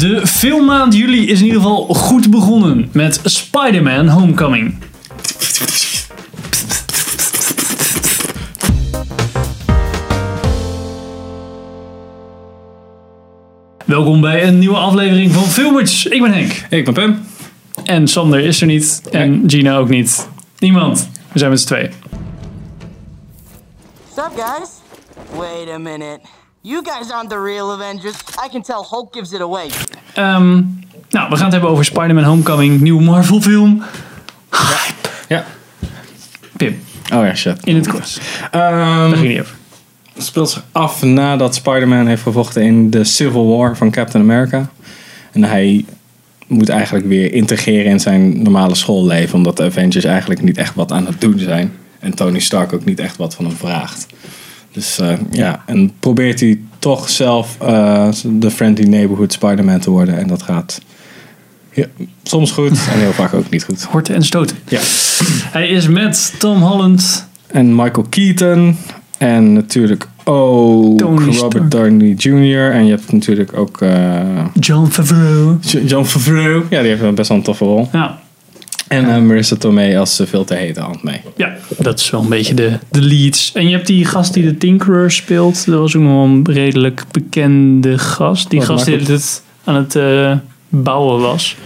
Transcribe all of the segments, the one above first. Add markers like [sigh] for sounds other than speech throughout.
De filmmaand juli is in ieder geval goed begonnen met Spider-Man Homecoming. Welkom bij een nieuwe aflevering van Filmers. Ik ben Henk. Ik ben Pim. En Sander is er niet. En Gina ook niet. Niemand. We zijn met z'n twee. Sup, guys? Wait a minute. You guys aren't the real Avengers. I can tell Hulk gives it away. Ehm, nou, we gaan het hebben over Spider-Man Homecoming. Nieuwe Marvel film. Ja. Pim, Oh ja, shit. in het kort. Ehm, Daar ging niet over. het speelt zich af nadat Spider-Man heeft gevochten in de Civil War van Captain America. En hij moet eigenlijk weer integreren in zijn normale schoolleven. Omdat de Avengers eigenlijk niet echt wat aan het doen zijn. En Tony Stark ook niet echt wat van hem vraagt. Dus eh, ja, en probeert hij toch zelf eh, de friendly neighborhood Spider-Man te worden. En dat gaat ja, soms goed en heel vaak ook niet goed. Horten en stoten. Ja. Hij is met Tom Holland. En Michael Keaton. En natuurlijk ook Tony Robert. Downey Jr. En je hebt natuurlijk ook eh, John Favreau. John Favreau. Ja, die heeft best wel een toffe rol. Ja, En eh, Marissa Tomei als ze veel te hete hand mee. ja, dat is wel een beetje de, de leads. En je hebt die gast die de Tinkerer speelt. Dat was ook nog wel een redelijk bekende gast. Die Wat, gast die het aan het eh, bouwen was.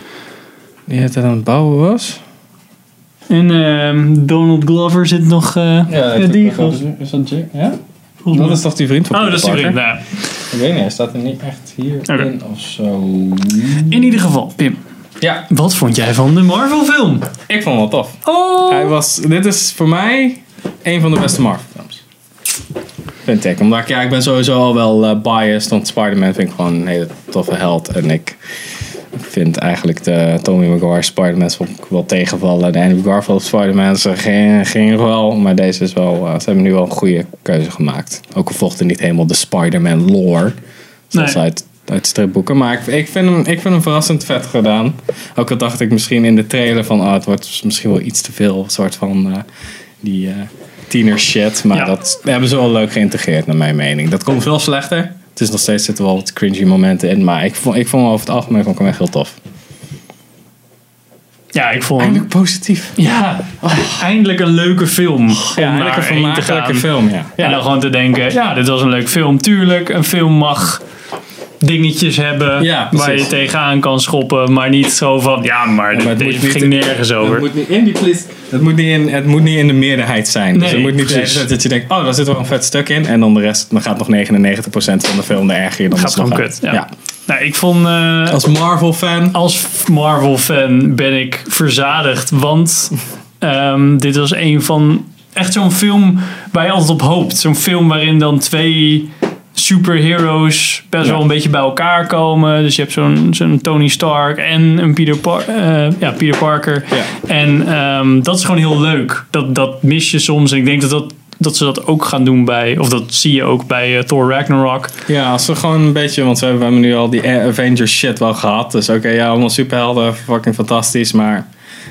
Die het aan het bouwen was. En ehm, Donald Glover zit nog... eh die gast. Is dat Jake? Ja? Volgens Dat is toch die vriend van Oh, dat is die vriend. Nou, Ik weet niet, hij staat er niet echt hier in of zo. in ieder geval, Pim. Ja, Wat vond jij van de Marvel film? ik vond het wel tof. Oh! Hij was, dit is voor mij een van de beste Marvel films. Vind ik. Omdat ik, ja, ik ben sowieso al wel eh, biased. Want Spider-Man vind ik gewoon een hele toffe held. En ik vind eigenlijk de Tommy Maguire Spider-Man wel tegenvallen. De Andrew Garfield Spider-Man gingen, gingen wel. Maar deze is wel, eh, ze hebben nu wel een goede keuze gemaakt. Ook al volgde niet helemaal de Spider-Man lore. Zoals Nee. uit, uit stripboeken. Maar ik, ik, vind hem, ik vind hem verrassend vet gedaan. Ook al dacht ik misschien in de trailer van... Oh, het wordt misschien wel iets te veel. Een soort van eh, die eh, tiener shit. Maar Ja. dat hebben ze wel leuk geïntegreerd naar mijn mening. Dat komt veel slechter. Het is nog steeds zitten wel wat cringy momenten in. Maar ik vond, ik vond hem over het algemeen vond ik hem echt heel tof. Ja, ik vond. Eindelijk positief. Ja, eindelijk een leuke film. om Ja, eindelijk een vermakelijke gaan. film, ja. En dan gewoon te denken, ja, dit was een leuk film. Tuurlijk, een film mag dingetjes hebben Ja, waar je tegenaan kan schoppen. Maar niet zo van, ja, maar, het moet dit niet- ging nergens over. Het moet niet in die please. Het moet niet in, het moet niet in de meerderheid zijn. dus het moet niet precies. zijn dat je denkt, oh, daar zit wel een vet stuk in. En dan de rest, dan gaat nog 99% van de film er erger in dan Gaat de gewoon kut. uit. Ja. Nou, ik vond... eh, Als Marvel-fan. als Marvel-fan ben ik verzadigd. Want ehm, dit was een van. Echt zo'n film waar je altijd op hoopt. Zo'n film waarin dan twee superheroes best Ja. wel een beetje bij elkaar komen. Dus je hebt zo'n zo'n Tony Stark en een Peter, Par- eh, ja, Peter Parker. Ja. En ehm, dat is gewoon heel leuk. Dat, dat mis je soms. En ik denk dat, dat, dat ze dat ook gaan doen bij. Of dat zie je ook bij eh, Thor Ragnarok. Ja, als we gewoon een beetje, want we hebben, nu al die Avengers shit wel gehad. Dus oké, ja, allemaal superhelden, fucking fantastisch. Maar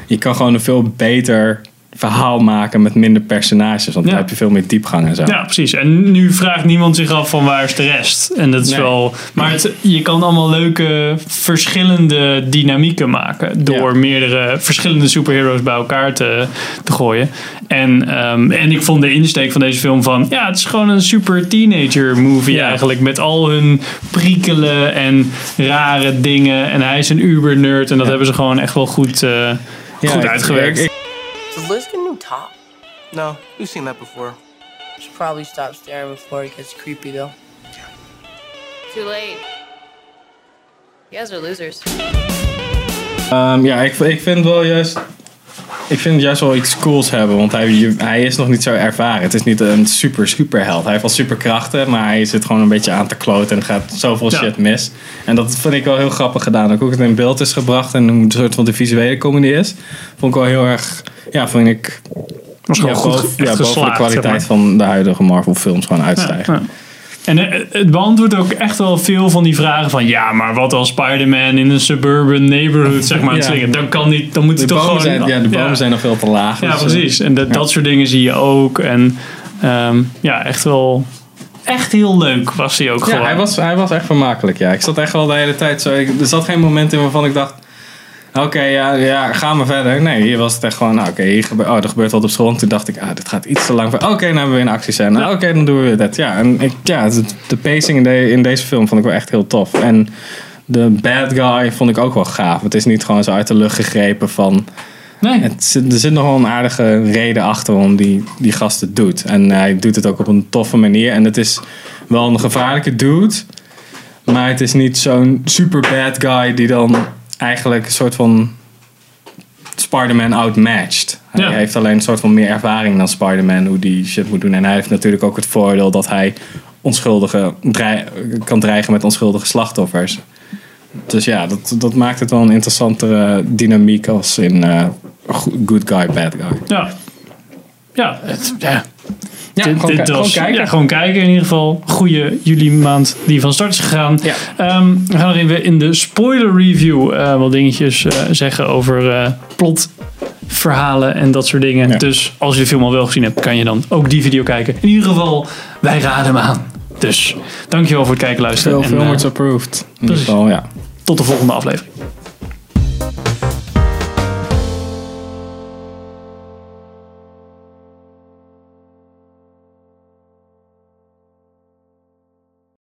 je kan gewoon een veel beter verhaal maken met minder personages. Want dan heb je veel meer diepgang en zo. Ja, precies. En nu vraagt niemand zich af van waar is de rest. En dat is Nee. wel. Maar het, je kan allemaal leuke verschillende dynamieken maken door Ja. meerdere verschillende superheroes bij elkaar te, te gooien. En, ehm, en ik vond de insteek van deze film van ja, het is gewoon een super teenager movie Ja. eigenlijk met al hun prikkelen en rare dingen. En hij is een uber nerd en dat hebben ze gewoon echt wel goed, eh, goed ik- uitgewerkt. ik- Does Liz get a new top? No, we've seen that before. Should probably stop staring before it gets creepy, though. Too late. You guys are losers. Um, ehm, ja, ik, ik vind wel juist. Ik vind juist wel iets cools hebben, want hij, hij is nog niet zo ervaren. Het is niet een super superheld. Hij heeft wel superkrachten, maar hij zit gewoon een beetje aan te kloten en gaat zoveel Ja. shit mis. En dat vind ik wel heel grappig gedaan. Ook hoe het in beeld is gebracht en hoe een soort van de visuele comedy is. Vond ik wel heel erg, ja, vind ik was gewoon ja, goed boven, ja, boven de kwaliteit zeg maar. van de huidige Marvel films gewoon uitstijgen. Ja, ja. En eh, het beantwoordt ook echt wel veel van die vragen van ja, maar wat als Spider-Man in een suburban neighborhood zeg maar [laughs] Ja. slingen, dan kan niet, dan moet hij toch gewoon zijn, ja, de bomen zijn nog veel te laag. ja dus, eh, precies. En dat, dat soort dingen zie je ook en ehm, ja, echt wel echt heel leuk, was hij ook Ja, gewoon. hij was, hij was echt vermakelijk. Ja. Ik zat echt wel de hele tijd zo. Ik, er zat geen moment in waarvan ik dacht. Oké, ja, ja, ga maar verder. Nee, hier was het echt gewoon. Nou, oké, hier gebeurt, oh, er gebeurt wat op school. En toen dacht ik, ah, dit gaat iets te lang. Oké, dan hebben we weer een actiescène. Ja. Oké, dan doen we weer dat. Ja, en ik, ja, de pacing in, de, in deze film vond ik wel echt heel tof. En de bad guy vond ik ook wel gaaf. Het is niet gewoon zo uit de lucht gegrepen van. nee. Het zit, er zit nog wel een aardige reden achter waarom die, die gast het doet. En hij doet het ook op een toffe manier. En het is wel een gevaarlijke dude. Maar het is niet zo'n super bad guy die dan eigenlijk een soort van Spider-Man outmatched. Hij Ja. heeft alleen een soort van meer ervaring dan Spider-Man hoe die shit moet doen. En hij heeft natuurlijk ook het voordeel dat hij onschuldige kan dreigen met onschuldige slachtoffers. Dus ja, dat, dat maakt het wel een interessantere dynamiek als in eh, go- good guy, bad guy. Ja. Ja, het, ja. Ja, Dit- gewoon, dit was- gewoon kijken. Ja, gewoon kijken in ieder geval. Goede juli maand die van start is gegaan. Ja. Ehm, we gaan nog even in de spoiler review eh, wat dingetjes eh, zeggen over eh plot, verhalen en dat soort dingen. Ja. Dus als je de film al wel gezien hebt, kan je dan ook die video kijken. In ieder geval, wij raden hem aan. Dus dankjewel voor het kijken en luisteren. Veel filmers approved. In ieder precies. geval, ja. tot de volgende aflevering.